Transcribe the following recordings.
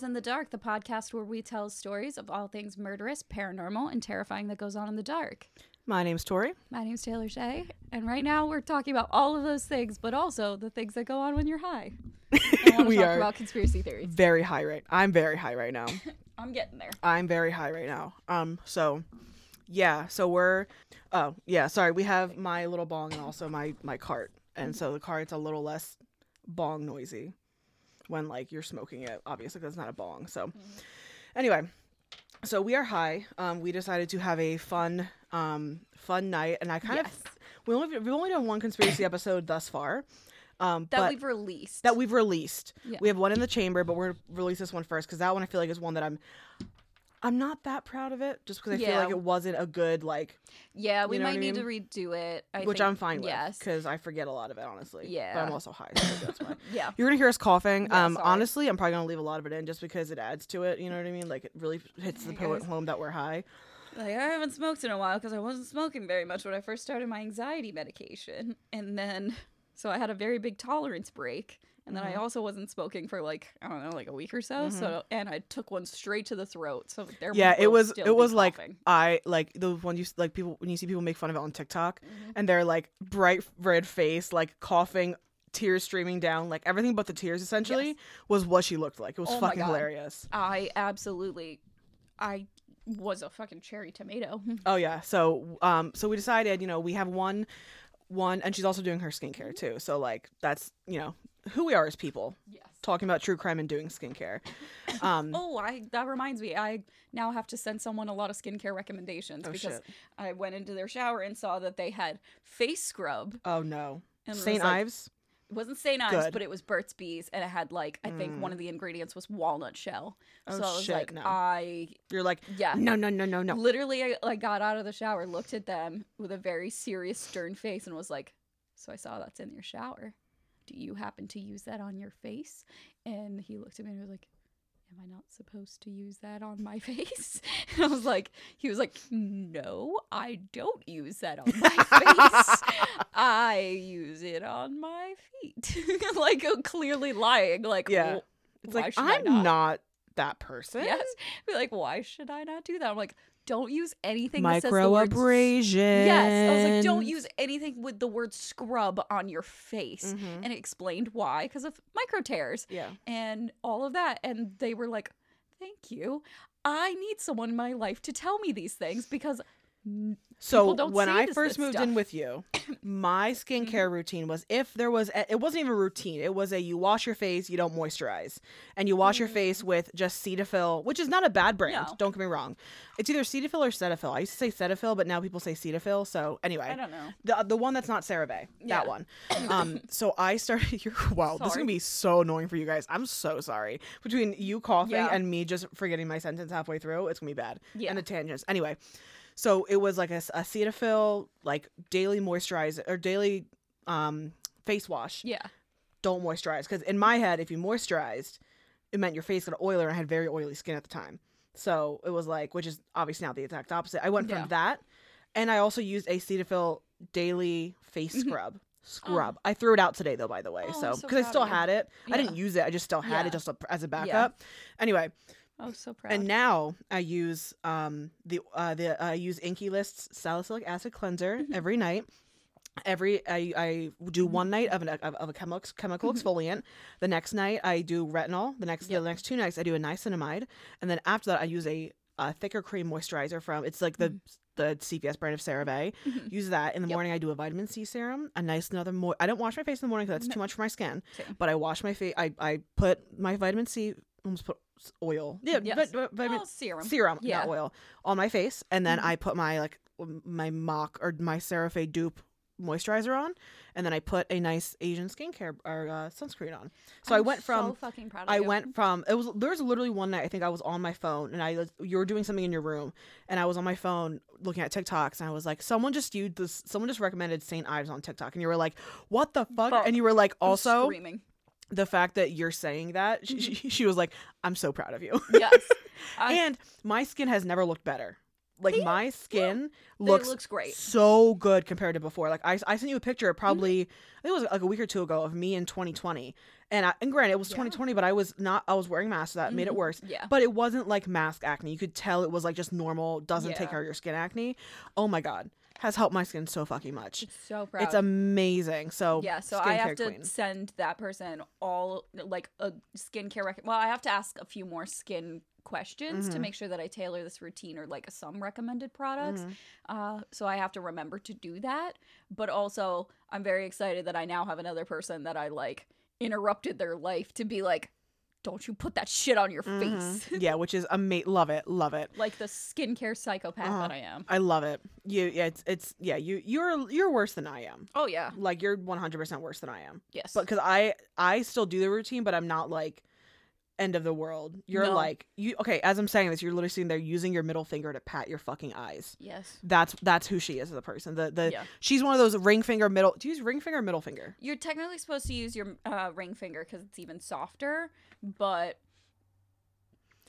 Figures in the Dark, the podcast where we tell stories of all things murderous, paranormal, and terrifying that goes on in the dark. My name's Tori. My name's Taylor Shay, and right now we're talking about all of those things, but also the things that go on when you're high. I want to We are. about conspiracy theories. Very high right. I'm very high right now. I'm getting there. I'm very high right now. Um, so yeah, so we're oh yeah, sorry, we have my little bong and also my my cart. And so the cart's a little less bong noisy when like you're smoking it, obviously it's not a bong. So anyway, so we are high. Um, we decided to have a fun um fun night and I kind Yes. of we only we've only done one conspiracy episode thus far. Um That we've released. that we've released. Yeah. We have one in the chamber, but we're gonna release this one first because that one I feel like is one that I'm I'm not that proud of it, just because I feel like it wasn't a good like, yeah, we you know might I need to redo it. I which think- I'm fine with, Yes. because I forget a lot of it honestly. Yeah, but I'm also high, so that's why. Yeah. You're gonna hear us coughing. Yeah, um, sorry. honestly, I'm probably gonna leave a lot of it in just because it adds to it. You know what I mean? Like it really hits the poet home that we're high. Like I haven't smoked in a while because I wasn't smoking very much when I first started my anxiety medication, and then so I had a very big tolerance break, and then I Mm-hmm. also wasn't smoking for like I don't know, like a week or so. So and I took one straight to the throat. So there, yeah, it was it was like coughing. I like the one you like people when you see people make fun of it on TikTok Mm-hmm. and they're like bright red face, like coughing, tears streaming down, like everything but the tears essentially Yes. was what she looked like. It was Oh fucking hilarious. I absolutely, I was a fucking cherry tomato. Oh yeah. So um so we decided, you know, we have one one and she's also doing her skincare too. So like that's, you know, who we are as people. yes. Talking about true crime and doing skincare. Um Oh, I that reminds me. I now have to send someone a lot of skincare recommendations Oh, because shit. I went into their shower and saw that they had face scrub. oh no. And St. Ives? It wasn't St. Ives, Good. but it was Burt's Bees, and it had like I think one of mm. the ingredients was walnut shell. Oh, so I was shit, like, no. I You're like, yeah. no, no, no, no, no. Literally, I like got out of the shower, looked at them with a very serious, stern face, and was like, "So I saw that's in your shower. Do you happen to use that on your face?" And he looked at me and was like, "Am I not supposed to use that on my face?" And I was like, "He was like, no, I don't use that on my face. I use it on my feet." like clearly lying. Like, Yeah. "Well, It's like I'm not?" not that person. Yes. Be like, why should I not do that? I'm like, don't use anything that says word Microabrasion. Yes. I was like, don't use anything with the word scrub on your face. Mhm. And it explained why, because of micro tears Yeah. and all of that. And they were like, thank you. I need someone in my life to tell me these things because So when I first moved stuff. in with you, my skincare routine was if there was a, it wasn't even a routine. It was a you wash your face, you don't moisturize, and you wash your face with just Cetaphil, which is not a bad brand. No. Don't get me wrong. It's either Cetaphil or Cetaphil. I used to say Cetaphil, but now people say Cetaphil. So anyway, I don't know. the the one that's not CeraVe, Yeah. that one. Um, so I started. You're, wow, this is gonna be so annoying for you guys. I'm so sorry. Between you coughing Yeah. and me just forgetting my sentence halfway through, it's gonna be bad. Yeah. And the tangents. Anyway, so it was like a, Cetaphil, like daily moisturizer or daily um face wash. Yeah. Don't moisturize because in my head, if you moisturized, it meant your face got oiler. and I had very oily skin at the time. So it was like, which is obviously now the exact opposite. I went from Yeah. that, and I also used a Cetaphil daily face Mhm. scrub. Scrub. I threw it out today though, by the way. Oh, so I'm so because I still had it, I didn't use it. I just still had Yeah. it just as a backup. Anyway, Oh, so proud. and now I use um the uh the I use Inkey List's salicylic acid cleanser Mm-hmm. every night. Every I I do one night of an of, of a chemical chemical exfoliant. The next night I do retinol. The next Mm-hmm. Yep. the next two nights I do a niacinamide, and then after that I use a, a thicker cream moisturizer from it's like the the CVS brand of CeraVe. Mhm. Use that in the Yep. morning. I do a vitamin C serum, a nice another. I don't wash my face in the morning because that's No. too much for my skin. Same. But I wash my face. I I put my vitamin C. Almost put oil. Yeah, Yes. but, vit- vitamin oh, serum. serum, Yeah. not oil, on my face, and then Mhm. I put my like my mock or my CeraVe dupe moisturizer on, and then I put a nice Asian skincare or uh, sunscreen on. So I I'm went from so fucking proud of I you. went from it was there was literally one night I think I was on my phone and I you were doing something in your room and I was on my phone looking at TikToks and I was like someone just used this someone just recommended St. Ives on TikTok and you were like what the fuck Fuck. and you were like also screaming. The fact that you're saying that she, she, she was like I'm so proud of you Yes. I- and my skin has never looked better like Yeah, my skin It looks looks great. so good compared to before. Like I, I sent you a picture Mm-hmm. probably I think it was like a week or two ago of me in 2020, and I, and granted it was Yeah. 2020, but I was not I was wearing masks, so that made it Mhm. worse. Yeah. But it wasn't like mask acne. You could tell it was like just normal, doesn't take care of your skin acne. Oh my god, has helped my skin so fucking much. It's so proud. It's amazing. So yeah, so I have to queen. send that person all like a skincare rec- well, I have to ask a few more skin questions to Mhm. make sure that I tailor this routine or like some recommended products. Mhm. Uh, so I have to remember to do that. But also, I'm very excited that I now have another person that I like interrupted their life to be like, "Don't you put that shit on your Mhm. face." yeah, which is amazing. Love it, love it. like the skincare psychopath Uh-huh. that I am. I love it. You, yeah, it's it's yeah. You you're you're worse than I am. Oh yeah, Like you're 100 percent worse than I am. yes. But because I I still do the routine, but I'm not like end of the world. You're No. like you okay. As I'm saying this, you're literally sitting there using your middle finger to pat your fucking eyes. yes. That's that's who she is as a person. The the Yeah. she's one of those ring finger middle. Do you use ring finger or middle finger? You're technically supposed to use your uh, ring finger because it's even softer, but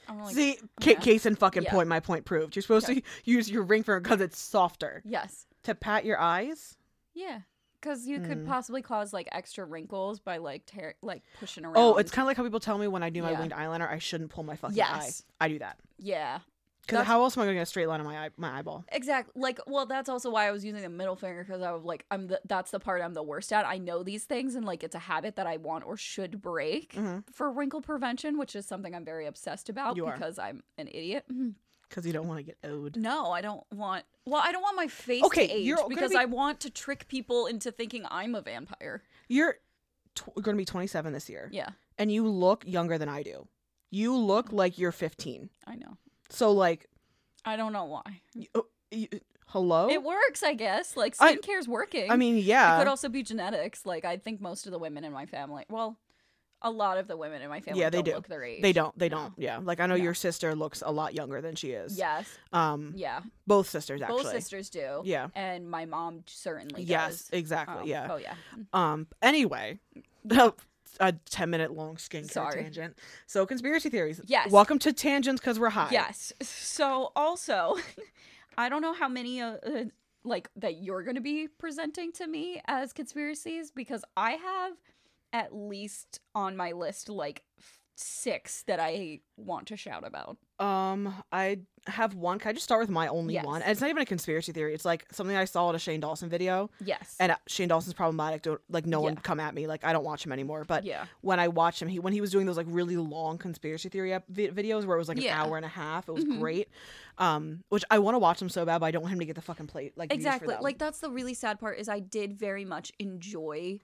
like. See, yeah. case in fucking Yeah. point. My point proved. You're supposed to use your ring finger because it's softer yes, to pat your eyes. yeah, because you could Hmm. possibly cause like extra wrinkles by like tear like pushing around. Oh, it's kind of like how people tell me when I do my Yeah. winged eyeliner, I shouldn't pull my fucking Yes. eye. I do that yeah, because how else am I going to get a straight line on my eye, my eyeball? exactly. Like, well, that's also why I was using the middle finger because I was like, I'm the that's the part I'm the worst at. I know these things and like it's a habit that I want or should break Mhm. for wrinkle prevention, which is something I'm very obsessed about You are. because I'm an idiot. Because you don't want to get owed. No, I don't want. Well, I don't want my face Okay, to age because be- I want to trick people into thinking I'm a vampire. You're tw- going to be 27 this year, Yeah, and you look younger than I do. You look like you're 15. I know. So like, I don't know why. y- oh, y- hello. It works, I guess. Like I- skincare's working. I mean, yeah. it could also be genetics. Like I think most of the women in my family, well, a lot of the women in my family, Yeah, they don't do. look their age. they don't. They No. don't. Yeah. Like I know No. your sister looks a lot younger than she is. Yes. Um. Yeah. Both sisters actually. Both sisters do. Yeah. And my mom certainly Yes. does. Exactly. Um, yeah. Oh yeah. Um. Anyway, a ten minute long skincare Sorry. tangent. So conspiracy theories. Yes. Welcome to tangents because we're high. Yes. So also, I don't know how many uh, uh, like that you're going to be presenting to me as conspiracies because I have at least on my list like six that I want to shout about. Um, I have one. Can I just start with my only Yes. one? And it's not even a conspiracy theory. It's like something I saw in a Shane Dawson video. Yes. And uh, Shane Dawson's problematic. Don't like no one come at me. Like I don't watch him anymore. But yeah. when I watch him, he when he was doing those like really long conspiracy theory videos where it was like an Yeah. hour and a half, it was Mhm. great. Um, which I want to watch him so bad, but I don't want him to get the fucking plate. Like Exactly. Like that's the really sad part is I did very much enjoy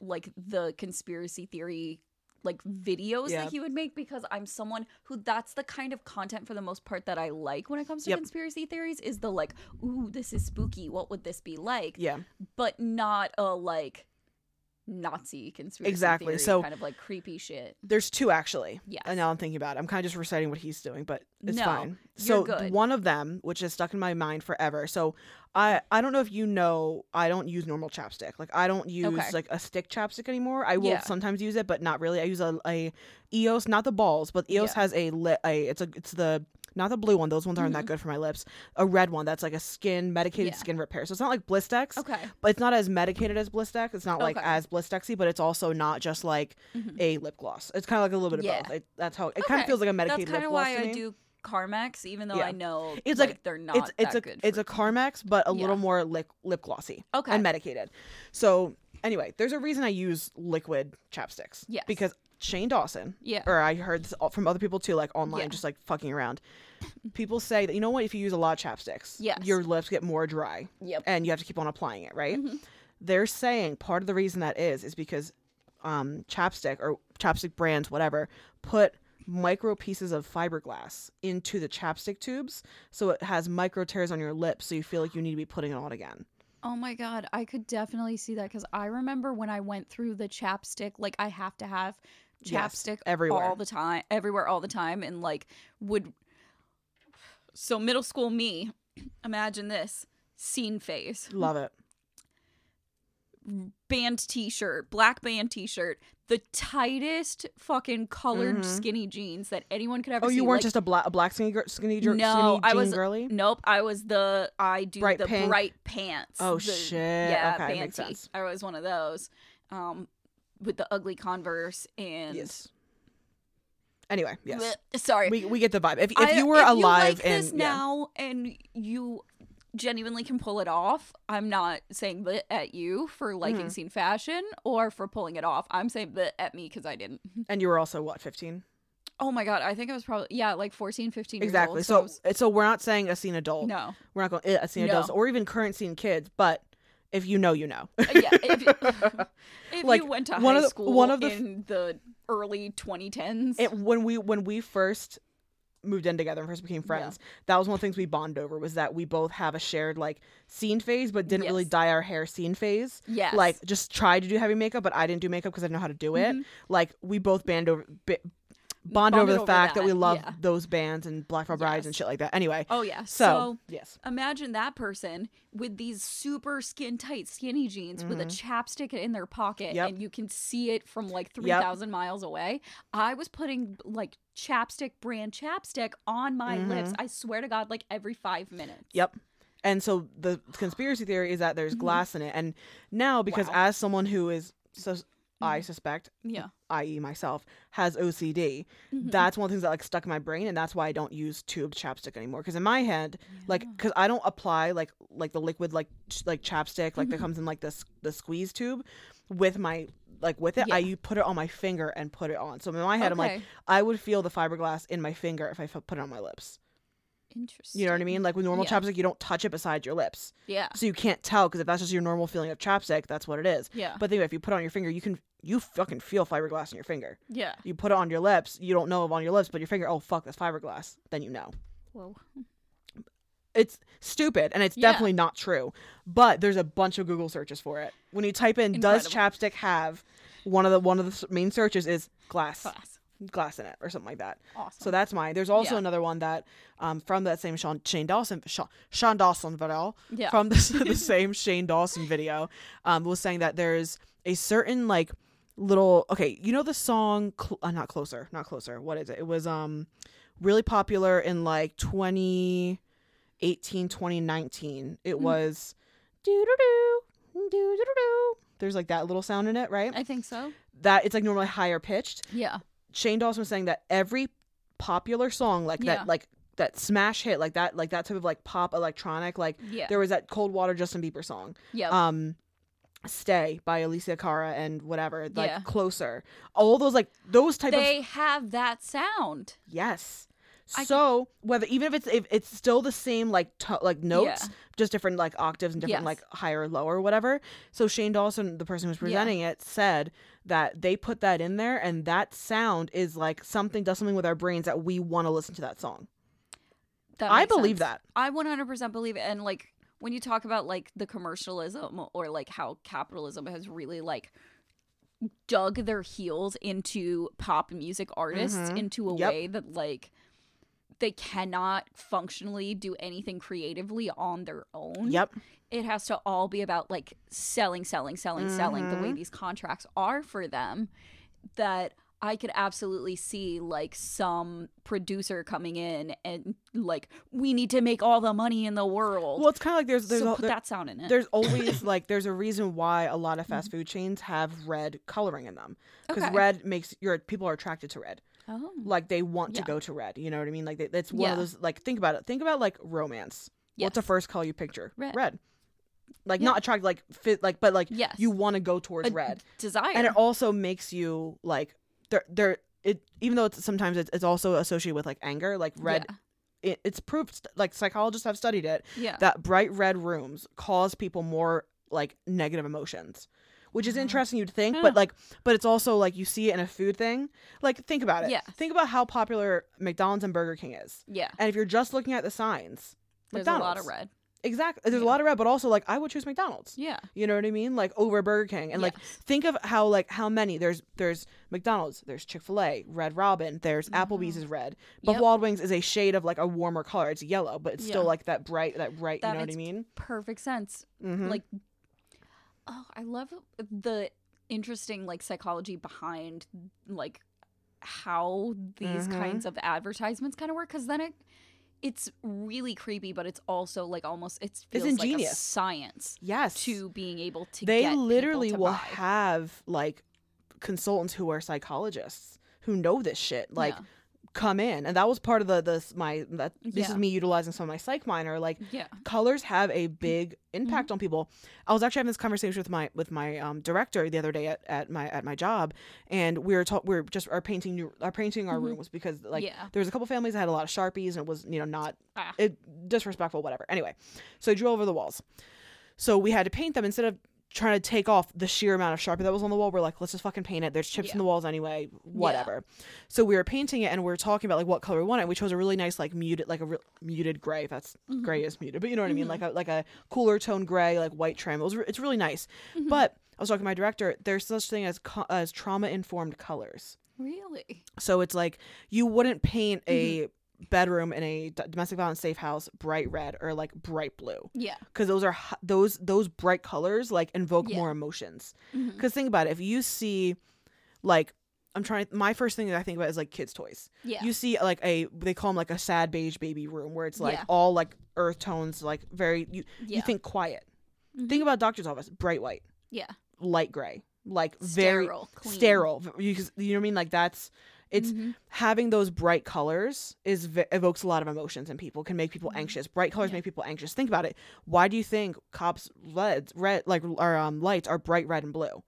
like the conspiracy theory like videos Yeah. that he would make because I'm someone who that's the kind of content for the most part that I like when it comes to Yep. conspiracy theories is the like, ooh, this is spooky. What would this be like? yeah, But not a like Nazi conspiracy Exactly. theory So- kind of like creepy shit. there's two actually. Yeah. And now I'm thinking about it. I'm kind of just reciting what he's doing, but it's No, fine. So one of them, which is stuck in my mind forever. So I I don't know if you know, I don't use normal chapstick. Like I don't use Okay. like a stick chapstick anymore. I will Yeah. sometimes use it, but not really. I use a, a EOS, not the balls, but EOS Yeah. has a lit. A it's a it's the not the blue one. Those ones aren't that good for my lips. A red one that's like a skin medicated Mm-hmm. Yeah. skin repair. So it's not like Blistex. Okay. But it's not as medicated as Blistex. It's not like Okay. as Blistexy, but it's also not just like Mhm. a lip gloss. It's kind of like a little bit of Yeah. both. It, that's how it kind of feels like a medicated. That's medicated kind lip of gloss why I do Carmex, even though Yeah. I know It's like, like- they're not it's it's that a good. it's a Carmex, but a little more lip lip glossy okay. and medicated. So anyway, there's a reason I use liquid chapsticks. Yes. Because Shane Dawson, yeah. or I heard this from other people too, like online, Yeah. just like fucking around. People say that you know what, if you use a lot of chapsticks, Yes. your lips get more dry, Yep. and you have to keep on applying it, right? Mhm. They're saying part of the reason that is is because um, chapstick or chapstick brands, whatever, put micro pieces of fiberglass into the chapstick tubes, so it has micro tears on your lips, so you feel like you need to be putting it on again. Oh my god, I could definitely see that because I remember when I went through the chapstick, like I have to have Yes, chapstick everywhere. all the time, everywhere all the time, and like would. So middle school me, imagine this scene face. Love it. band t-shirt, black band t-shirt, the tightest fucking colored Mhm. skinny jeans that anyone could ever Oh, see. you weren't like- just a black a black skinny gir- skinny, jer- No, skinny I was- girly. Nope, I was the I do Bright the pink? bright pants. Oh, the- shit. Yeah, Okay, sense. I was one of those. Um with the ugly Converse and Yes. Anyway, yes, Bleh, sorry. we we get the vibe. If if I- you were if alive like and yeah. now and you genuinely can pull it off, I'm not saying bleh at you for liking Mhm. scene fashion or for pulling it off. I'm saying bleh at me because I didn't. and you were also what 15. Oh my god, I think I was probably yeah, like 14, 15 years exactly. old. So I was- so we're not saying a scene adult. no, We're not going eh, a scene No. adults or even current scene kids. But if you know, you know. Uh, yeah. If, you- if Like, you went to one high of the- school one of the in the early 2010s, it, when we when we first moved in together and first became friends, that was one of the things we bonded over was that we both have a shared like scene phase, but didn't really dye our hair scene phase. yes, Like just tried to do heavy makeup, but I didn't do makeup because I didn't know how to do it. Mhm. Like we both band over. Bond Bonded over the over fact that, we love yeah. those bands and Black Veil Brides and shit like that. Anyway, oh yeah. so, so yes, imagine that person with these super skin tight skinny jeans with a chapstick in their pocket Mm-hmm. Yep. and you can see it from like 3000 miles away i was putting like chapstick brand chapstick on my lips i swear to god like every five minutes Mm-hmm. Yep. And so the conspiracy theory is that there's glass in it. And now, because Mm-hmm. Wow. as someone who is, so I suspect, yeah i.e., myself, has OCD, Mhm. that's one of the things that like stuck in my brain, and that's why I don't use tubed chapstick anymore. Because in my head, like, because I don't apply like like the liquid like ch- like chapstick like that Mm-hmm. comes in like this the squeeze tube with my like with it. I you put it on my finger and put it on. So in my head, I'm like, I would feel the fiberglass in my finger if I f- put it on my lips. Interesting You know what I mean? Like with normal Yeah. chapstick, you don't touch it beside your lips. yeah So you can't tell because if that's just your normal feeling of chapstick, that's what it is. yeah But it, if you put it on your finger, you can you fucking feel fiberglass in your finger. yeah You put it on your lips, you don't know if on your lips, but your finger, oh fuck, that's fiberglass. Then you know. whoa It's stupid and it's Yeah. definitely not true. But there's a bunch of Google searches for it. When you type in does chapstick have one of the one of the main searches is glass class glass in it or something like that. awesome. So that's mine. There's also Yeah. another one that um from that same Sean Shane Dawson Sean, Sean Dawson video. Yeah. From the, the same Shane Dawson video um, was saying that there's a certain like little okay you know the song Cl- uh, not closer not closer what is it? It was um really popular in like 2018 2019 it Mhm. was do do do do do do there's like that little sound in it right? I think so. That it's like normally higher pitched. Yeah Shane Dawson was saying that every popular song like Yeah. that like that smash hit like that like that type of like pop electronic like yeah there was that cold water Justin Bieber song. yeah Um Stay by Alessia Cara and whatever. Like Yeah. closer. All those like those type they of have that sound yes. I- So whether even if it's if it's still the same like to, like notes, Yeah. just different like octaves and different Yes. like higher or lower or whatever. So Shane Dawson, the person who's presenting it, said that they put that in there and that sound is like something does something with our brains that we want to listen to that song. That I believe sense. that. I 100% believe it. And like when you talk about like the commercialism or like how capitalism has really like dug their heels into pop music artists Mhm. into a Yep. way that like they cannot functionally do anything creatively on their own. Yep. It has to all be about like selling, selling, selling, selling the way Mhm. these contracts are for them that I could absolutely see like some producer coming in and like we need to make all the money in the world. Well, it's kind of like there's there's so a, put there- that sound in it. there's always like there's a reason why a lot of fast food chains have red coloring in them because Okay. red makes your people are attracted to red oh. like they want to go to red you know what i mean like they, that's one Yeah. of those like think about it think about like romance what's the first color you picture Red. like Yeah. not attracted like fit like but like Yes. you want to go towards A red desire. and it also makes you like there there it even though it's sometimes it's, it's also associated with like anger like red it, it's proved like psychologists have studied it Yeah. yeah. that bright red rooms cause people more like negative emotions which is Oh. interesting you'd think but like but it's also like you see it in a food thing like think about it Yeah. think about how popular mcdonald's and burger king is yeah. and if you're just looking at the signs There's McDonald's. a lot of red. exactly there's a lot of red but also like i would choose mcdonald's Yeah. you know what i mean like over burger king and like think of how like how many there's there's mcdonald's there's chick-fil-a red robin there's applebee's is red But Yep. wild wings is a shade of like a warmer color it's yellow but it's still like that bright that bright That you know what i mean perfect sense. Mhm. Like Oh, I love the interesting like psychology behind like how these Mhm. kinds of advertisements kind of work because then it it's really creepy but it's also like almost it feels like a ingenious. science Yes. to being able to they literally to will buy. have like consultants who are psychologists who know this shit like Yeah. Come in and that was part of the this my that this Yeah. is me utilizing some of my psych minor like yeah colors have a big Mm-hmm. impact on people i was actually having this conversation with my with my um, director the other day at, at my at my job and we were ta- we are just our painting new our painting our Mhm. rooms because like Yeah. there was a couple families that had a lot of sharpies and it was you know not Ah. it disrespectful whatever anyway so i drew over the walls so we had to paint them instead of trying to take off the sheer amount of sharpie that was on the wall. We're like let's just fucking paint it. There's chips in the walls anyway whatever. So we were painting it and we were talking about like what color we wanted we chose a really nice like muted like a re- muted gray. If that's Mm-hmm. gray is muted but you know what i mean? Like a like a cooler tone gray like white trim. It was re- it's really nice. Mm-hmm. but i was talking to my director there's such thing as co- as trauma informed colors. Really? So it's like you wouldn't paint a Mm-hmm. Bedroom in a domestic violence safe house bright red or like bright blue yeah because those are those those bright colors like invoke Yeah. more emotions. Because think about it, if you see like I'm trying. My first thing that I think about is like kids' toys. yeah You see like a they call them like a sad beige baby room where it's like Yeah. all like earth tones, like very you yeah you think quiet. Mhm. Think about doctor's office, bright white, yeah light gray, like very sterile clean. sterile. You, you know what I mean? Like that's it's Mhm. having those bright colors is v- evokes a lot of emotions in people can make people Mhm. anxious bright colors Yeah. make people anxious think about it why do you think cops reds red like or um lights are bright red and blue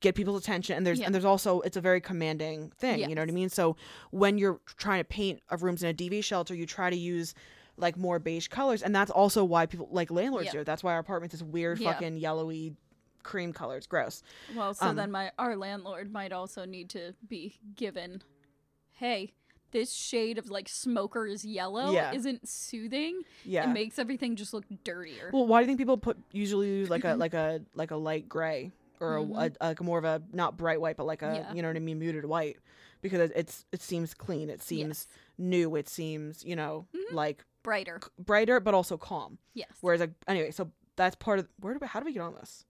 get people's attention and there's Yeah. and there's also it's a very commanding thing you know what i mean so when you're trying to paint a rooms in a dv shelter you try to use like more beige colors and that's also why people like landlords Yeah. do it that's why our apartment's this weird fucking yellowy cream color it's gross Well, so Um, then my our landlord might also need to be given, hey, this shade of like smoker's yellow Yeah. isn't soothing. yeah It makes everything just look dirtier. Well, why do you think people put usually use like a like a like a light gray or a, Mhm. a, like more of a not bright white but like a Yeah. you know what I mean muted white because it's it seems clean it seems yes. new it seems you know Mhm. like brighter. c- brighter but also calm Yes. whereas like anyway so that's part of where do we, how do we get on this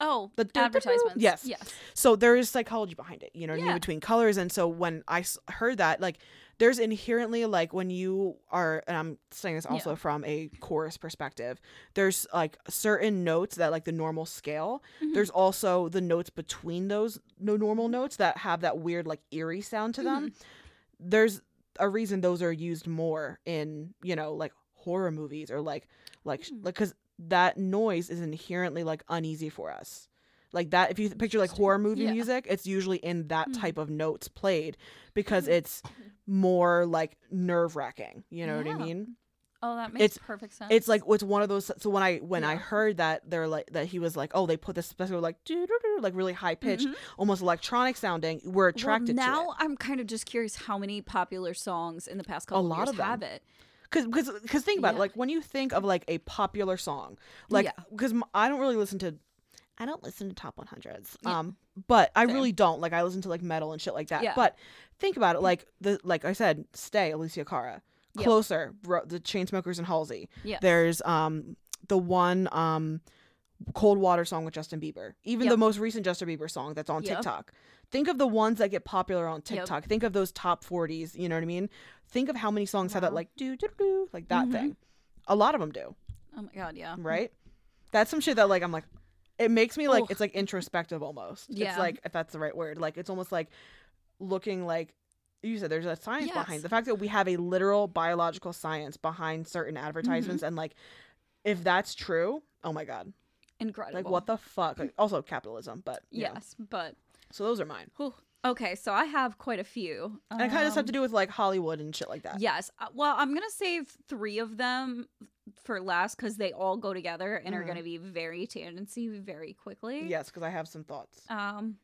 oh, The- advertisements. yes. Yes. so there is psychology behind it you know Yeah. between colors and so when I s- heard that like there's inherently like when you are and I'm saying this also Yeah. from a chorus perspective there's like certain notes that like the normal scale Mhm. there's also the notes between those no normal notes that have that weird like eerie sound to them Mm-hmm. there's a reason those are used more in you know like horror movies or like like Hmm. like because that noise is inherently like uneasy for us like that if you picture like horror movie Yeah. music it's usually in that Mhm. type of notes played because Mhm. it's more like nerve-wracking you know what i mean Oh, that makes It's- perfect sense. it's like it's one of those so when i when i heard that they're like that he was like oh they put this special like like really high pitched Mhm. almost electronic sounding we're attracted well, to now I'm kind of just curious how many popular songs in the past couple lot years of them. have it. Because because because think about it like when you think of like a popular song like Yeah. because i don't really listen to i don't listen to top 100s Yeah. um but i really don't like i listen to like metal and shit like that. Yeah. but think about it like the like i said stay alessia cara. Closer Bro- the chainsmokers and halsey. Yeah there's um the one um cold water song with justin bieber. Even the most recent justin bieber song that's on tiktok think of the ones that get popular on Yep. tiktok think of those top 40s you know what i mean think of how many songs have that like do do do like that Mhm. thing a lot of them do Oh my god, yeah. right that's some shit that like i'm like it makes me like Oh. it's like introspective almost Yeah. it's like if that's the right word like it's almost like looking like you said there's a science Yes. behind the fact that we have a literal biological science behind certain advertisements Mm-hmm. and like if that's true oh my god Incredible. like what the fuck like, also capitalism but you know. Yes, but so those are mine whew. okay. So I have quite a few, and it kind of just have Um, to do with like hollywood and shit like that Yes. Uh, Well, I'm gonna save three of them for last because they all go together and are Mhm. gonna be very tendency very quickly. yes because i have some thoughts Um.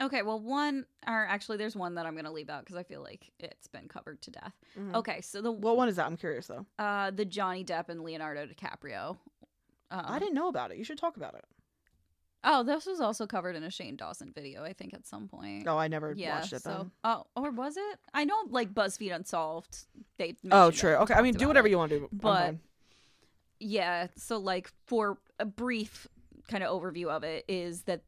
Okay. Well, one or actually, there's one that I'm gonna leave out because I feel like it's been covered to death. Mhm. Okay. So the what one is that i'm curious though uh the Johnny Depp and Leonardo DiCaprio. Um, i didn't know about it you should talk about it Oh, this was also covered in a Shane Dawson video, I think, at some point. oh i never yeah. watched it so, then oh, or was it? I know, like BuzzFeed Unsolved. They. oh true okay i mean do whatever it. you want to do But- Yeah. So, like, for a brief kind of overview of it is that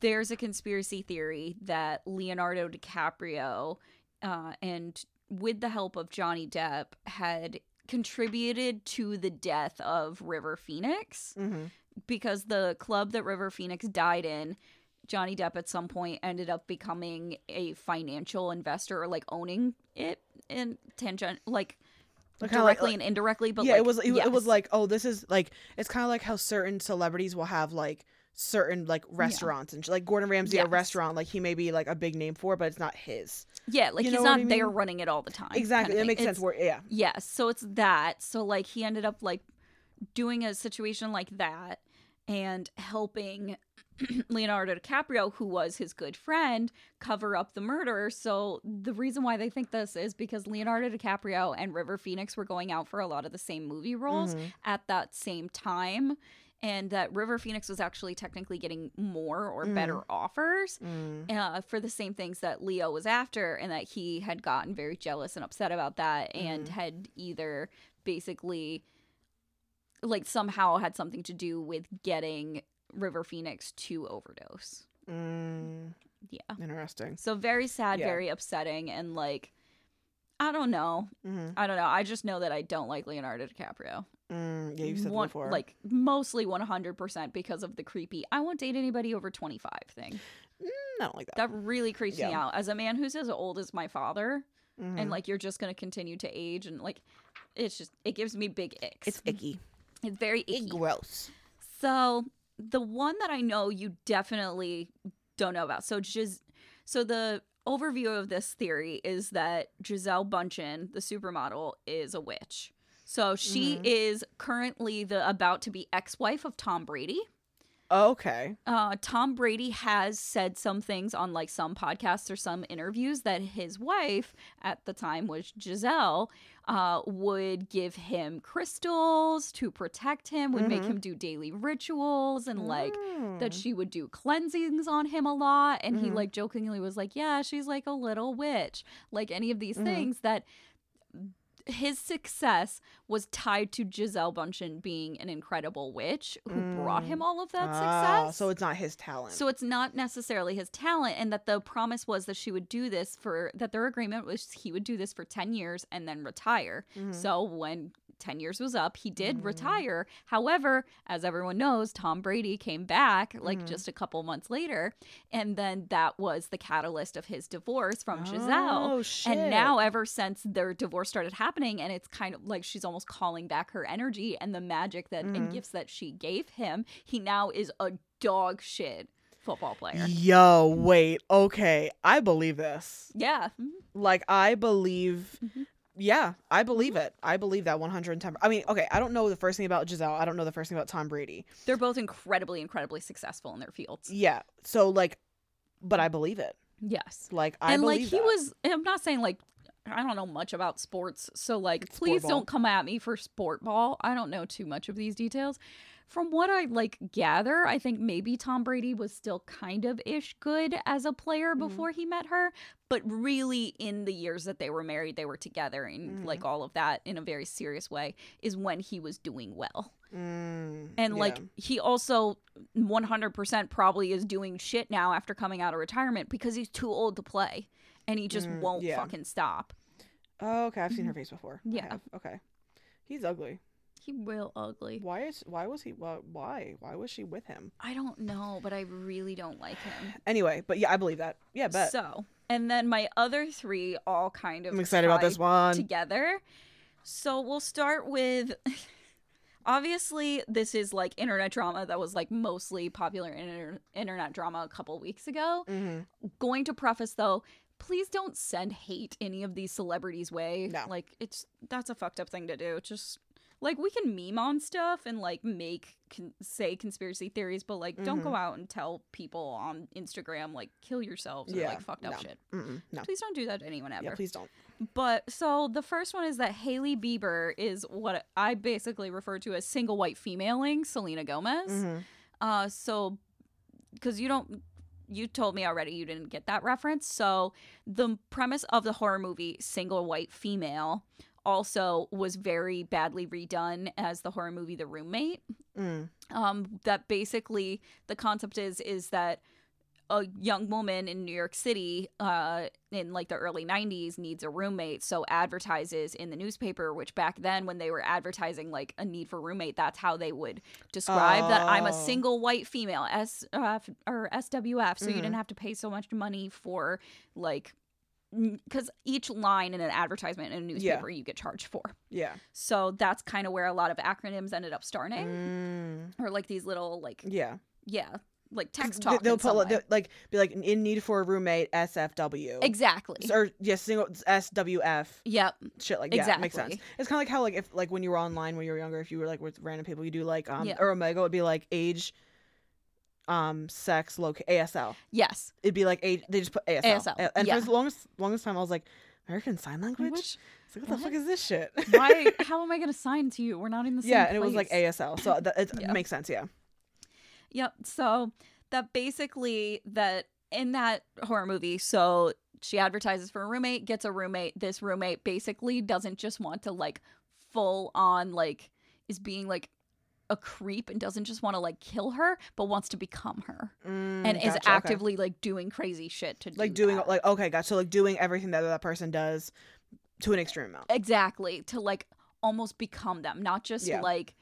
there's a conspiracy theory that Leonardo DiCaprio uh, and with the help of Johnny Depp had contributed to the death of River Phoenix Mm-hmm. Because the club that River Phoenix died in, Johnny Depp at some point ended up becoming a financial investor or like owning it in tangent like Like, like- directly and indirectly. But yeah, like, it was it, it was like oh this is like it's kind of like how certain celebrities will have like certain like restaurants and like Gordon Ramsay a restaurant like he may be like a big name for but it's not his yeah, like you he's not I there running it all the time. kind exactly of thing. makes sense where yeah Yes, so it's that. So like he ended up like doing a situation like that and helping Leonardo DiCaprio, who was his good friend, cover up the murder. So the reason why they think this is because Leonardo DiCaprio and River Phoenix were going out for a lot of the same movie roles Mhm. at that same time. And that River Phoenix was actually technically getting more or Mm. better offers Mm. uh, for the same things that Leo was after, and that he had gotten very jealous and upset about that, and Mhm. had either basically, like, somehow had something to do with getting River Phoenix to overdose. Mm. Yeah. interesting So very sad, Yeah. very upsetting, and like, I don't know. mm-hmm. I don't know. I just know that I don't like Leonardo DiCaprio. mm. yeah you've said One- before Like, mostly 100% because of the creepy, I won't date anybody over 25 thing. Mm, I don't like that That really creeps me out. As a man who's as old as my father, Mhm. and like you're just gonna continue to age and like it's just it gives me big icks. it's icky It's very icky. Gross So the one that I know you definitely don't know about. So just so the overview of this theory is that Gisele Bündchen, the supermodel, is a witch. So she Mhm. is currently the about to be ex-wife of Tom Brady. Okay uh, Tom Brady has said some things on like some podcasts or some interviews that his wife at the time was Gisele uh, would give him crystals to protect him, would make Mhm. him do daily rituals, and like that Mm. she would do cleansings on him a lot. And he Mhm. like jokingly was like, "Yeah, she's like a little witch." Like any of these Mhm. things that his success was tied to Gisele Bündchen being an incredible witch who brought him all of that Ah, success. so it's not his talent So it's not necessarily his talent, and that the promise was that she would do this for that their agreement was he would do this for 10 years and then retire. Mhm. So when 10 years was up, he did Mhm. retire. However, as everyone knows, Tom Brady came back like Mhm. just a couple months later, and then that was the catalyst of his divorce from Gisele. oh shit And now, ever since their divorce started happening, and it's kind of like she's almost calling back her energy and the magic that and Mhm. gifts that she gave him, he now is a dog shit football player. Yo, wait. Okay, I believe this. Yeah. Mhm. Like I believe Mhm. Yeah, I believe it. I believe that 110. I mean, okay, I don't know the first thing about Gisele. I don't know the first thing about Tom Brady. They're both incredibly, incredibly successful in their fields. Yeah. So like but I believe it. Yes. Like I and like he that. was I'm not saying like I don't know much about sports, so like Sport please don't come at me for sport ball. I don't know too much of these details. From what I like gather, I think maybe Tom Brady was still kind of ish good as a player Mhm. before he met her, but really in the years that they were married, they were together and Mhm. like all of that in a very serious way is when he was doing well. Mm, And like yeah. he also 100% probably is doing shit now after coming out of retirement because he's too old to play and he just Mm, won't yeah. fucking stop. Oh, okay, I've seen her face before. Mm-hmm. Yeah. Okay. He's ugly. He real ugly. Why is why was he why why was she with him? I don't know, but I really don't like him. Anyway, but yeah, I believe that. Yeah, bet. So, and then my other three all kind of I'm excited about this one. together. So we'll start with obviously this is like internet drama that was like mostly popular inter- internet drama a couple weeks ago. hmm Going to preface though, please don't send hate any of these celebrities way. No. Like it's that's a fucked up thing to do. Just like we can meme on stuff and like make con- say conspiracy theories, but like don't Mhm. go out and tell people on Instagram like kill yourselves or Yeah, like fucked up no. shit. Mm-mm, no. Please don't do that to anyone ever. Yeah, please don't. But so the first one is that Hailey Bieber is what I basically refer to as single white femaling Selena Gomez. Mhm. Uh, so because you don't, you told me already you didn't get that reference. So the premise of the horror movie Single White Female also was very badly redone as the horror movie The Roommate. Mm. Um, that basically the concept is is that a young woman in New York City uh, in like the early 90s needs a roommate, so advertises in the newspaper, which back then, when they were advertising like a need for roommate, that's how they would describe that I'm a Oh. single white female, S uh, or SWF, so you Mhm. didn't have to pay so much money for like. Because each line in an advertisement in a newspaper you get charged for. Yeah. So that's kind of where a lot of acronyms ended up starting, Mm. or like these little, like, Yeah. yeah, like text talk. They'll put some like, way. they'll, like be like in need for a roommate SFW. Exactly. Or yeah, single SWF Yep. shit like yeah, makes sense. It's kind of like how like if like when you were online when you were younger, if you were like with random people, you do like um Yeah. or Omegle would be like age, um, sex, loc ASL. Yes. It'd be like age. They just put ASL. ASL, A- And yeah. for the longest longest time, I was like American Sign Language. It's like what, the fuck is this shit? why? How am I going to sign to you? We're not in the same. yeah, and it was like. ASL, so that it Yeah. makes sense. Yeah. Yep. So that basically that in that horror movie, so she advertises for a roommate, gets a roommate. This roommate basically doesn't just want to like full on like is being like a creep and doesn't just want to like kill her, but wants to become her Mm, and is gotcha, okay. actively like doing crazy shit to like do doing that. like okay, gotcha. So like doing everything that that person does to an extreme amount. exactly to like almost become them, not just Yeah. like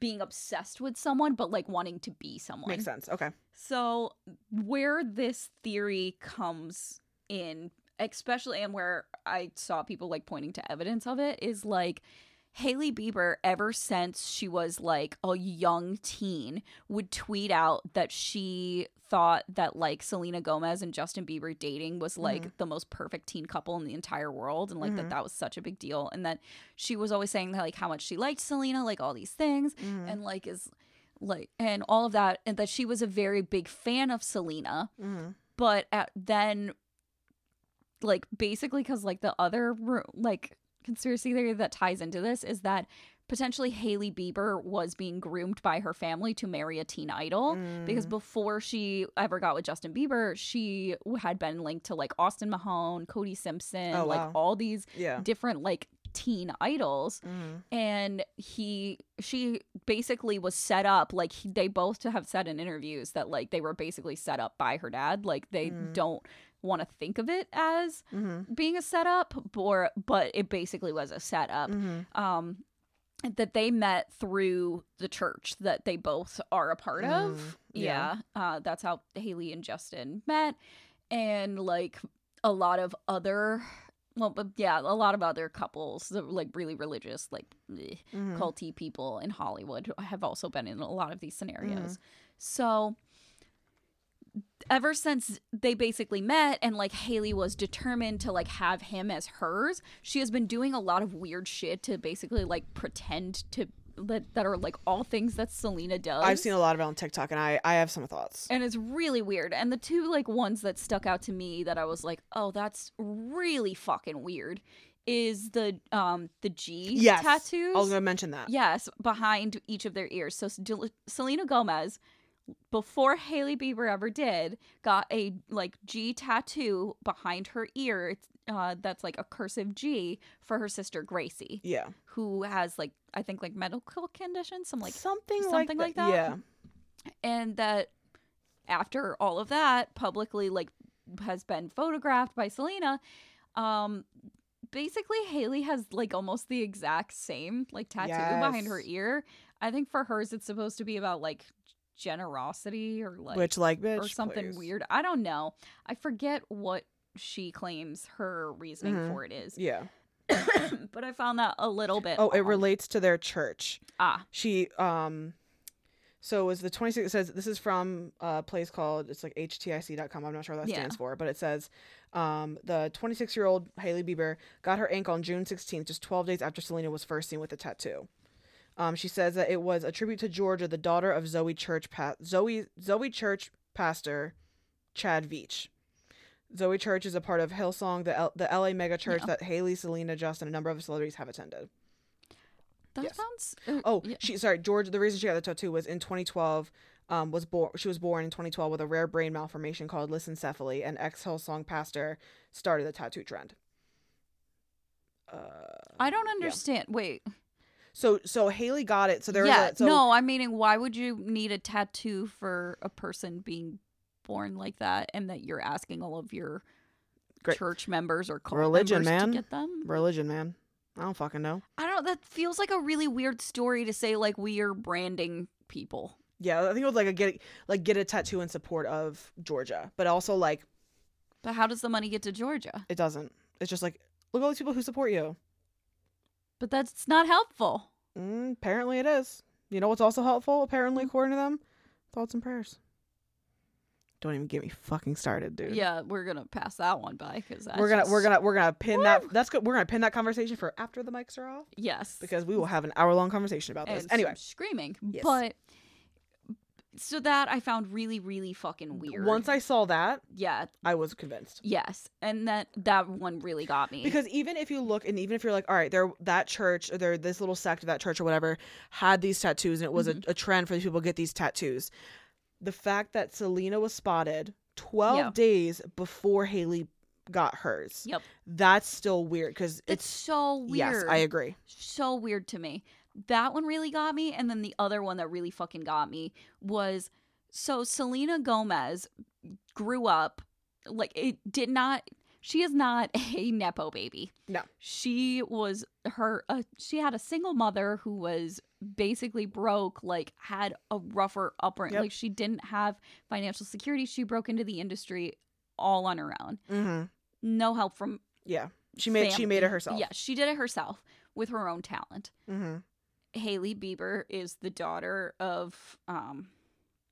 being obsessed with someone, but like wanting to be someone. Makes sense. Okay. So, where this theory comes in, especially and where I saw people like pointing to evidence of it, is like Hailey Bieber, ever since she was like a young teen, would tweet out that she thought that like Selena Gomez and Justin Bieber dating was like the most perfect teen couple in the entire world and like Mhm. that that was such a big deal and that she was always saying that like how much she liked Selena like all these things Mhm. and like is like and all of that and that she was a very big fan of Selena Mhm. but at, then like basically because like the other like conspiracy theory that ties into this is that potentially Hailey Bieber was being groomed by her family to marry a teen idol because Mm. before she ever got with Justin Bieber she had been linked to like Austin Mahone, Cody Simpson, Oh, like wow. all these yeah. different like teen idols Mhm. and he she basically was set up like he, they both have said in interviews that like they were basically set up by her dad like they Mm. don't want to think of it as Mhm. being a setup or but it basically was a setup Mhm. um that they met through the church that they both are a part of Mm, yeah, yeah. Uh, that's how hailey and justin met and like a lot of other well but yeah a lot of other couples that like really religious like Mhm. culty people in Hollywood have also been in a lot of these scenarios. Mm-hmm. So ever since they basically met and like Hailey was determined to like have him as hers, she has been doing a lot of weird shit to basically like pretend to that, that are like all things that Selena does. I've seen a lot of it on TikTok, and I I have some thoughts. and it's really weird. And the two like ones that stuck out to me that I was like, "Oh, that's really fucking weird." Is the um the G Yes, tattoos? I was gonna mention that. Yes, behind each of their ears. So Del- Selena Gomez, before Hailey Bieber ever did, got a like G tattoo behind her ear. Uh, that's like a cursive G for her sister Gracie, Yeah, who has like I think like medical conditions, some like, something something like like that? Yeah, and that after all of that, publicly like has been photographed by Selena. Um, basically Hailey has like almost the exact same like tattoo behind her ear. I think for hers it's supposed to be about like generosity or like which like bitch, or something please. weird. I don't know. I forget what she claims her reasoning Mhm. for it is. Yeah. but I found that a little bit Oh, it relates to their church. Ah, She um so it was the 26 it says this is from a place called it's like htic.com. I'm not sure what that Yeah. stands for, but it says um the 26-year-old Hailey Bieber got her ankle on June 16th, just 12 days after Selena was first seen with a tattoo. Um, she says that it was a tribute to Georgia, the daughter of Zoe Church pa- Zoe Zoe Church pastor Chad Veach. Zoe Church is a part of Hillsong, the L- the LA mega church Yeah. that Hailey, Selena, Justin, and a number of celebrities have attended. that Yes. sounds uh, Oh, yeah. she sorry, George. The reason she got the tattoo was in 2012. Um, was born. She was born in 2012 with a rare brain malformation called lissencephaly, and ex Hillsong pastor started the tattoo trend. Uh, I don't understand. Wait. So so Hailey got it. So there yeah. was a, so no, I'm meaning why would you need a tattoo for a person being born like that and that you're asking all of your Great. church members or cult Religion, members man. to get them? religion, man. I don't fucking know. I don't that feels like a really weird story to say like we are branding people. Yeah, I think it was like a get like get a tattoo in support of Georgia, but also like But how does the money get to Georgia? it doesn't. It's just like look at all these people who support you. But that's not helpful. Mm, apparently, it is. You know what's also helpful? Apparently, Mm. according to them, thoughts and prayers. Don't even get me fucking started, dude. Yeah, we're gonna pass that one by because we're gonna we're gonna we're gonna pin that. That's good. We're gonna pin that conversation for after the mics are off yes because we will have an hour long conversation about this. and Anyway, screaming. Yes. But so that I found really really fucking weird. once I saw that, yeah I was convinced. yes, and that that one really got me Because even if you look, and even if you're like, all right, there that church or there this little sect of that church or whatever had these tattoos, and it was Mm-hmm. a, a trend for these people to get these tattoos. The fact that Selena was spotted 12 Yeah. days before Hailey got hers, Yep. that's still weird because it's it's so weird. yes, I agree. so weird to me. That one really got me, and then the other one that really fucking got me was so Selena Gomez grew up like it did not. She is not a nepo baby. No. she was her. Uh, she had a single mother who was basically broke. Like had a rougher upbringing. Yep. Like she didn't have financial security. She broke into the industry all on her own. hmm No help from Yeah, she made she made it herself. Yeah, she did it herself with her own talent. hmm Hailey Bieber is the daughter of um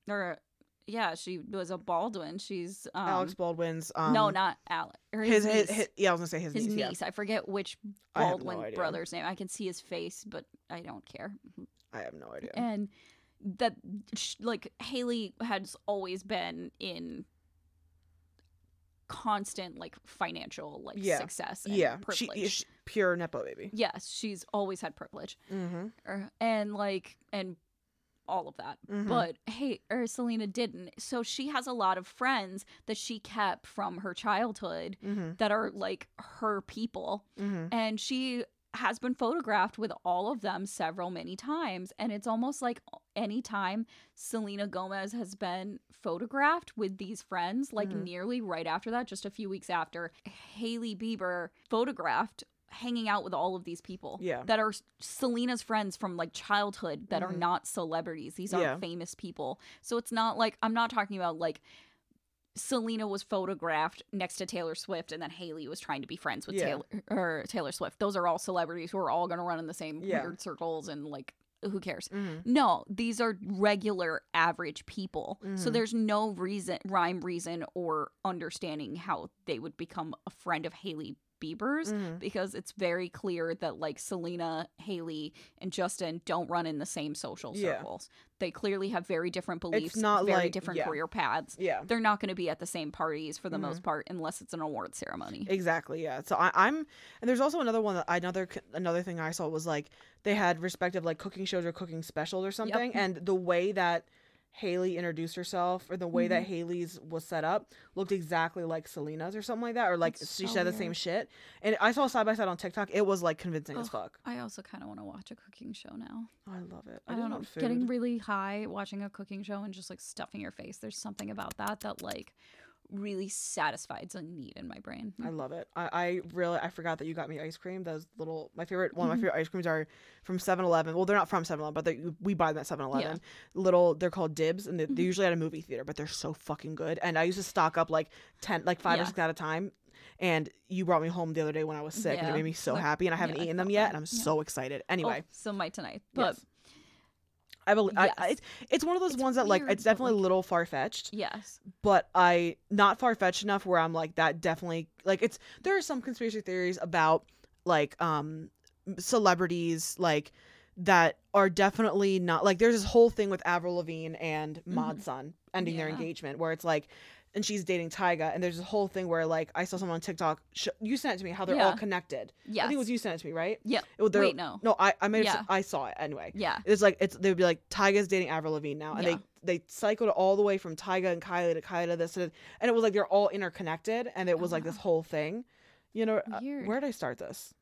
or yeah, she was a Baldwin. She's um Alex Baldwin's um no, not Alex. His, his, his, his yeah, I was gonna say his, His niece. niece. I forget which have no Baldwin brother's name. I can see his face, but I don't care. I have no idea. And that like Hailey has always been in constant like financial like Yeah. success and yeah, privilege. she pure nepo baby. yes, she's always had privilege. Mm-hmm. Er, and like and all of that. Mhm. But hey, or Selena didn't. So she has a lot of friends that she kept from her childhood Mm-hmm. that are like her people. Mm-hmm. And she has been photographed with all of them several many times and it's almost like anytime Selena Gomez has been photographed with these friends like Mhm. nearly right after that just a few weeks after Hailey Bieber photographed hanging out with all of these people Yeah. that are Selena's friends from like childhood that are Mhm. not celebrities these are Yeah. famous people so it's not like I'm not talking about like Selena was photographed next to Taylor Swift, and then Hailey was trying to be friends with Yeah. Taylor or Taylor Swift. Those are all celebrities who are all going to run in the same Yeah. weird circles, and like, who cares? Mm-hmm. No, these are regular, average people. So Mhm. there's no reason, rhyme, reason, or understanding how they would become a friend of Hailey Bieber's Mm-hmm. because it's very clear that like Selena, Hailey, and Justin don't run in the same social Yeah. circles. They clearly have very different beliefs, not very like- different yeah. career paths Yeah. they're not going to be at the same parties for the Mhm. most part unless it's an award ceremony. Exactly. Yeah. So I, I'm, and there's also another one that another another thing I saw was like they had respective like cooking shows or cooking specials or something, and the way that Hailey introduced herself or the way Mm-hmm. that Hailey's was set up looked exactly like Selena's or something like that, or like That's she so said the same shit. And I saw side by side on TikTok. It was like convincing as fuck. I also kind of want to watch a cooking show now. I love it. I, just don't know, getting really high, watching a cooking show, and just like stuffing your face. There's something about that that like really satisfied a need in my brain. I love it. I, I really I forgot that you got me ice cream. Those little my favorite one of my Mm-hmm. favorite ice creams are from 7-Eleven. Well, they're not from 7-Eleven, but they, we buy them at 7-Eleven. Little they're called dibs and they, Mm-hmm. they're usually at a movie theater, but they're so fucking good. And I used to stock up like 10 like 5 Yeah. or 6 at a time. And you brought me home the other day when I was sick and it made me so Like- happy and I haven't yeah, eaten them yet and I'm Yeah. so excited. Anyway, oh, so might tonight, but yes. I believe I, I, it's, it's one of those It's ones that like it's definitely like- a little far fetched yes, but I not far fetched enough where I'm like that definitely like it's there are some conspiracy theories about like um celebrities like that are definitely not like there's this whole thing with Avril Lavigne and Mod Sun ending their Mm-hmm. Engagement where it's like and she's dating Tyga and there's this whole thing where like I saw someone on TikTok sh- you sent it to me how they're all connected. yes, I think it was you sent it to me, right? Yeah. It Wait, no. No, I I made Yeah. I saw it anyway. Yeah, It's like it's they'd be like Tyga's dating Avril Lavigne now, and Yeah. they they cycled all the way from Tyga and Kylie to Kylie to this, and and it was like they're all interconnected, and it was Oh, like this whole thing. You know, uh, where did I start this?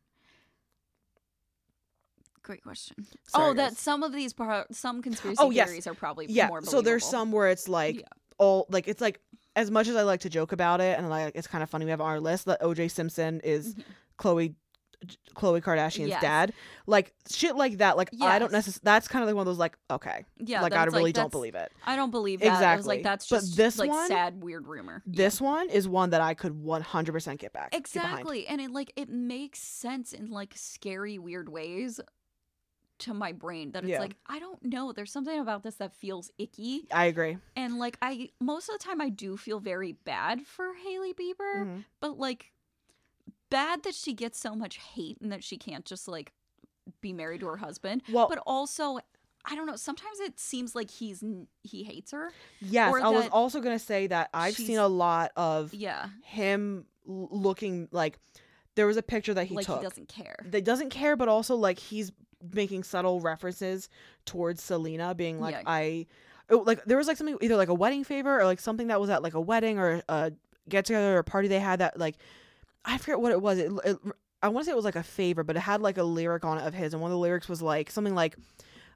Great question. Sorry, oh, that some of these pro- some conspiracy Oh, yes. theories are probably yeah. more So there's some where it's like Yeah. all like it's like as much as I like to joke about it and like it's kind of funny we have on our list that OJ Simpson is. Mm-hmm. Khloe Khloe Kardashian's Yes. dad. Like shit like that. Like I don't necessarily. That's kind of like one of those like okay, Yeah, like I really don't believe it. I don't believe that. I was Exactly. like, that's just But this like one- sad, weird rumor. Yeah. This one is one that I could 100% get back. get exactly, and it like it makes sense in like scary, weird ways to my brain. That it's Yeah. like I don't know. There's something about this that feels icky, I agree. and like I most of the time I do feel very bad for Hailey Bieber, Mhm. but like bad that she gets so much hate and that she can't just like be married to her husband. Well, but also I don't know. Sometimes it seems like he's he hates her. yes, I was also gonna say that I've seen a lot of Yeah, him looking like there was a picture that he like took he doesn't care. that doesn't care, but also like he's making subtle references towards Selena, being like, Yeah. I, oh, like there was like something either like a wedding favor or like something that was at like a wedding or a get together or a party they had that like I forget what it was. It, it I want to say it was like a favor, but it had like a lyric on it of his, and one of the lyrics was like something like,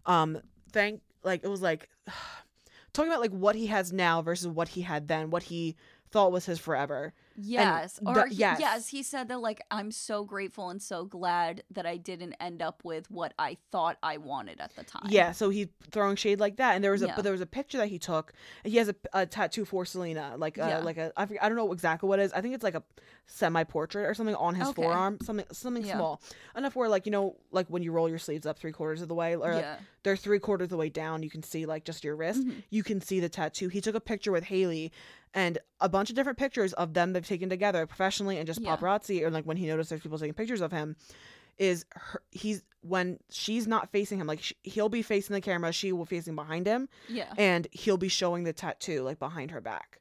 um, thank like it was like talking about like what he has now versus what he had then, what he thought was his forever. Yes. the- or he- yes. yes. he said that like I'm so grateful and so glad that I didn't end up with what I thought I wanted at the time. Yeah, so he's throwing shade like that, and there was a Yeah. but there was a picture that he took. He has a, a tattoo for Selena, like uh, Yeah. like a I, forget, I don't know exactly what it is. I think it's like a semi portrait or something on his Okay. forearm, something something Yeah. small enough where like you know like when you roll your sleeves up three quarters of the way, or like, they're three quarters of the way down, you can see like just your wrist. Mhm. You can see the tattoo. He took a picture with Hailey, and a bunch of different pictures of them they've taken together professionally and just Yeah. paparazzi, or like when he noticed there's people taking pictures of him is her, he's when she's not facing him like sh- he'll be facing the camera she will be facing behind him Yeah. and he'll be showing the tattoo like behind her back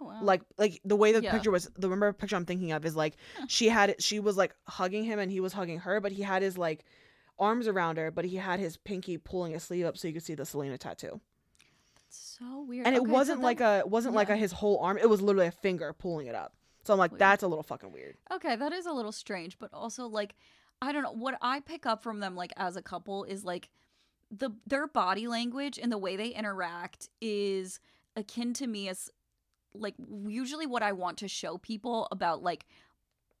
Oh, wow. like like the way the Yeah. picture was the remember picture i'm thinking of is like she had she was like hugging him and he was hugging her but he had his like arms around her but he had his pinky pulling his sleeve up so you could see the selena tattoo so weird. and it Okay, wasn't then- like a it wasn't like a his whole arm it was literally a finger pulling it up so i'm like Weird. that's a little fucking weird Okay, that is a little strange, but also like I don't know what I pick up from them like as a couple is like the their body language and the way they interact is akin to me as like usually what I want to show people about like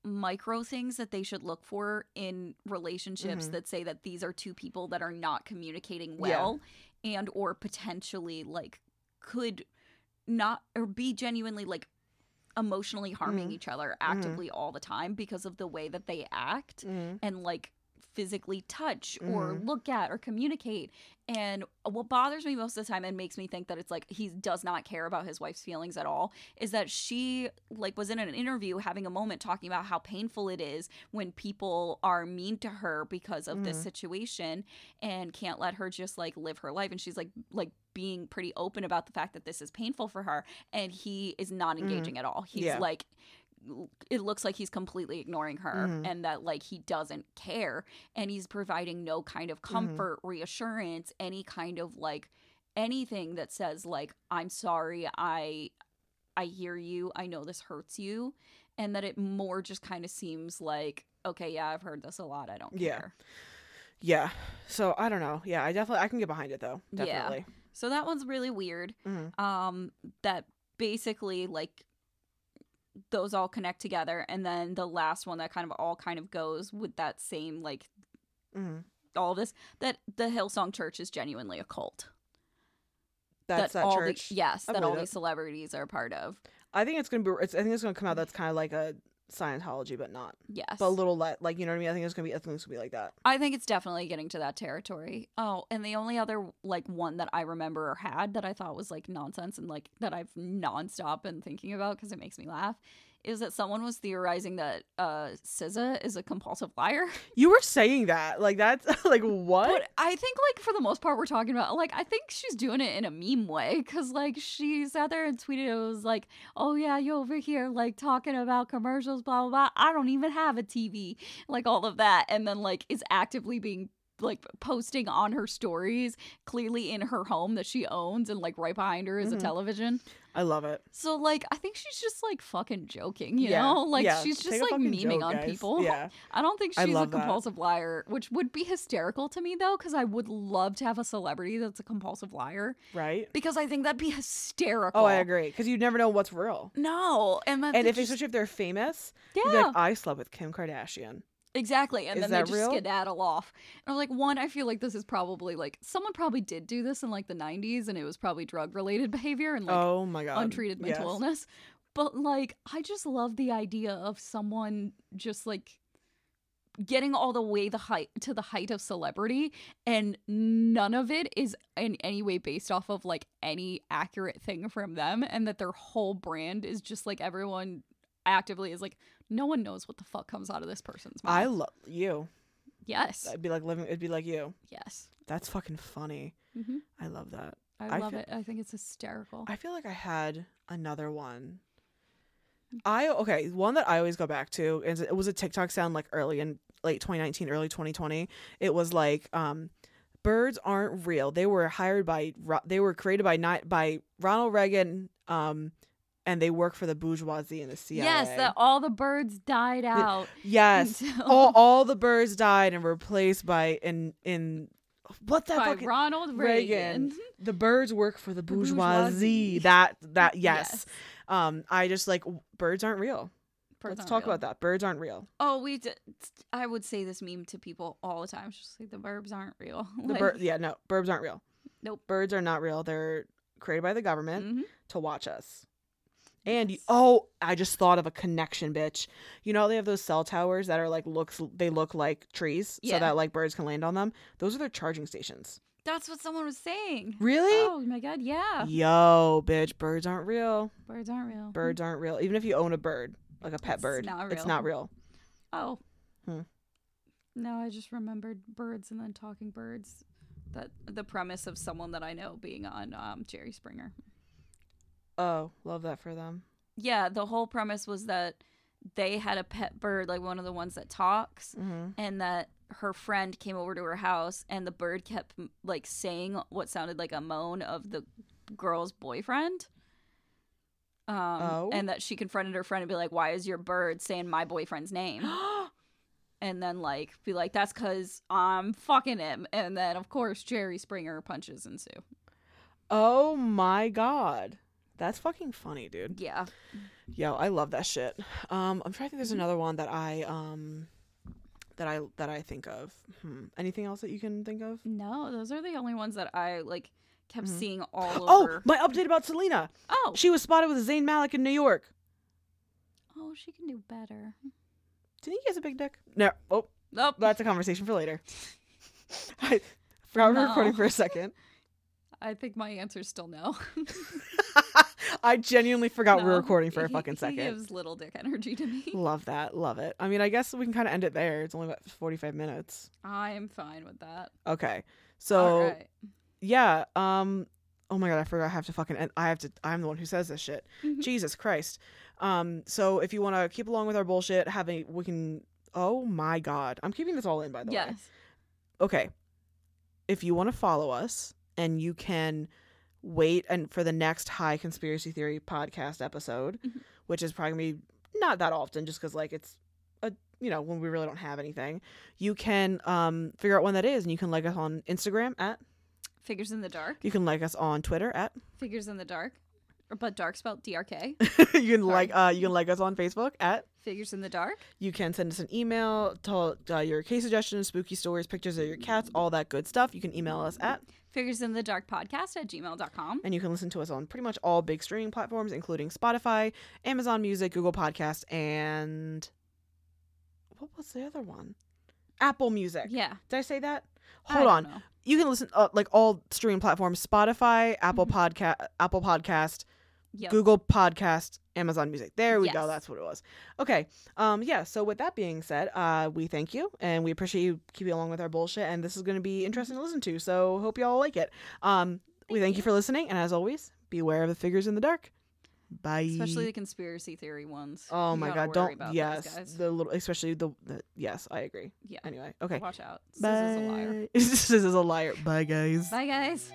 micro things that they should look for in relationships Mhm. that say that these are two people that are not communicating Yeah. well and or potentially like could not or be genuinely like emotionally harming Mhm. each other actively all the time because of the way that they act mm-hmm. and like physically touch or Mhm. look at or communicate and what bothers me most of the time and makes me think that it's like he does not care about his wife's feelings at all is that she like was in an interview having a moment talking about how painful it is when people are mean to her because of this Mhm. situation and can't let her just like live her life and she's like like being pretty open about the fact that this is painful for her and he is not engaging at all he's Yeah. like it looks like he's completely ignoring her Mhm. and that like he doesn't care and he's providing no kind of comfort reassurance any kind of like anything that says like i'm sorry i i hear you i know this hurts you and that it more just kind of seems like okay yeah i've heard this a lot i don't Yeah. care yeah so i don't know yeah i definitely i can get behind it though Yeah. definitely so that one's really weird Mhm. um that basically like those all connect together and then the last one that kind of all kind of goes with that same like Mhm. all this that the Hillsong Church is genuinely a cult. that's that, all church The, yes, I that all believe these celebrities are part of. I think it's gonna be. It's, I think it's gonna come out. That's kind of like a Scientology, but not. Yes. But a little let like you know what I mean. I think it's gonna be. I think it's gonna be like that. I think it's definitely getting to that territory. Oh, and the only other like one that I remember or had that I thought was like nonsense and like that I've nonstop been thinking about because it makes me laugh is that someone was theorizing that uh SZA is a compulsive liar. You were saying that like that's like what? But I think like for the most part we're talking about like I think she's doing it in a meme way because like she sat there and tweeted it was like oh yeah you over here like talking about commercials blah blah blah I don't even have a TV like all of that and then like is actively being like posting on her stories, clearly in her home that she owns, and like right behind her is Mhm. a television. I love it. So like I think she's just like fucking joking, you Yeah, know? Like yeah, she's just like memeing joke, on guys. people. Yeah. I don't think she's a love that. compulsive liar, which would be hysterical to me though, because I would love to have a celebrity that's a compulsive liar. Right. Because I think that'd be hysterical. Oh, I agree. Because you never know what's real. No, and And if, just, especially if they're famous, yeah, like, I slept with Kim Kardashian. Exactly, and Is then they just real? skedaddle off. And I'm like, one, I feel like this is probably like someone probably did do this in like the 90s, and it was probably drug related behavior and like oh my god. untreated mental Yes. illness. But like, I just love the idea of someone just like getting all the way the height to the height of celebrity and none of it is in any way based off of like any accurate thing from them and that their whole brand is just like everyone actively is like no one knows what the fuck comes out of this person's mouth. I love you. yes. It'd be like living. It'd be like you. Yes. That's fucking funny. hmm I love that. I I love feel- it. I think it's hysterical. I feel like I had another one. I okay, one that I always go back to is it was a TikTok sound like early in late 2019, early 2020. It was like um birds aren't real. They were hired by they were created by not by Ronald Reagan um and they work for the bourgeoisie and the CIA. yes, that all the birds died out. yes. until- all, all the birds died and were replaced by in in what that by Ronald Reagan. Reagan. the birds work for the bourgeoisie. bourgeoisie. That that yes. Um I just like birds aren't real. Birds Let's talk real. about that. Birds aren't real. Oh, we. D- I would say this meme to people all the time. It's just like the birds aren't real. The Like, bird yeah, no, birds aren't real. Nope. Birds are not real. They're created by the government mhm. to watch us. And Yes. oh, I just thought of a connection, bitch. You know they have those cell towers that are like looks they look like trees Yeah. so that like birds can land on them. Those are their charging stations. That's what someone was saying. Really? Oh my god, yeah. Yo, bitch, birds aren't real. Birds aren't real. Birds aren't real. Even if you own a bird, like a pet It's bird, not it's not real. Oh. Hmm. No, I just remembered birds and then talking birds. That the premise of someone that I know being on um, Jerry Springer. Oh, love that for them. Yeah, the whole premise was that they had a pet bird, like one of the ones that talks, Mm-hmm. and that her friend came over to her house and the bird kept like saying what sounded like a moan of the girl's boyfriend um Oh. and that she confronted her friend and be like why is your bird saying my boyfriend's name and then like be like that's because i'm fucking him and then of course jerry springer punches ensue oh my god. That's fucking funny, dude. yeah Yo, I love that shit. Um, I'm trying to think there's another one that I um that I that I think of. Hmm. Anything else that you can think of? no those are the only ones that i like kept Mhm. seeing all Oh, my update about Selena. oh She was spotted with Zayn Malik in New York. oh she can do better Do you think he has a big dick? No. Oh, nope that's a conversation for later. I forgot were recording for a second. i think my answer's still no I genuinely forgot we were recording for a he- fucking He second. gives little dick energy to me. Love that. Love it. I mean, I guess we can kind of end it there. It's only about 45 minutes. I am fine with that. Okay. So, right. yeah, um oh my god, I forgot I have to fucking end. I have to I'm the one who says this shit. Mhm. Jesus Christ. Um so if you want to keep along with our bullshit, having we can Oh my god. I'm keeping this all in by the way. Yes. Okay. If you want to follow us and you can wait and for the next high conspiracy theory podcast episode, Mhm. which is probably gonna be not that often just cuz like it's a you know, when we really don't have anything, you can um figure out when that is and you can like us on Instagram at Figures in the dark. you can like us on Twitter at Figures in the dark. Or- But dark spelled D R K. you can like uh you can like us on Facebook at Figures in the dark. you can send us an email tell uh, your case suggestions spooky stories pictures of your cats all that good stuff you can email us at Figures in the dark podcast at gmail.com. and you can listen to us on pretty much all big streaming platforms including spotify amazon music google podcast and what was the other one apple music Yeah. did i say that hold on know. you can listen uh, like all streaming platforms spotify apple Mhm. podcast apple podcast Yep. Google Podcast, Amazon Music. There we go. That's what it was. Okay. Um. Yeah. So with that being said, uh, we thank you and we appreciate you keeping along with our bullshit. And this is going to be interesting to listen to. So hope y'all like it. Um. we Thank thank you you. for listening, and as always, beware of the figures in the dark. Bye. Especially the conspiracy theory ones. Oh You my god, don't about those yes. guys. The little especially the, the yes, I agree. Yeah. Anyway, okay. Watch out. Sis Bye. is a liar. this is a liar. Bye guys. Bye, guys.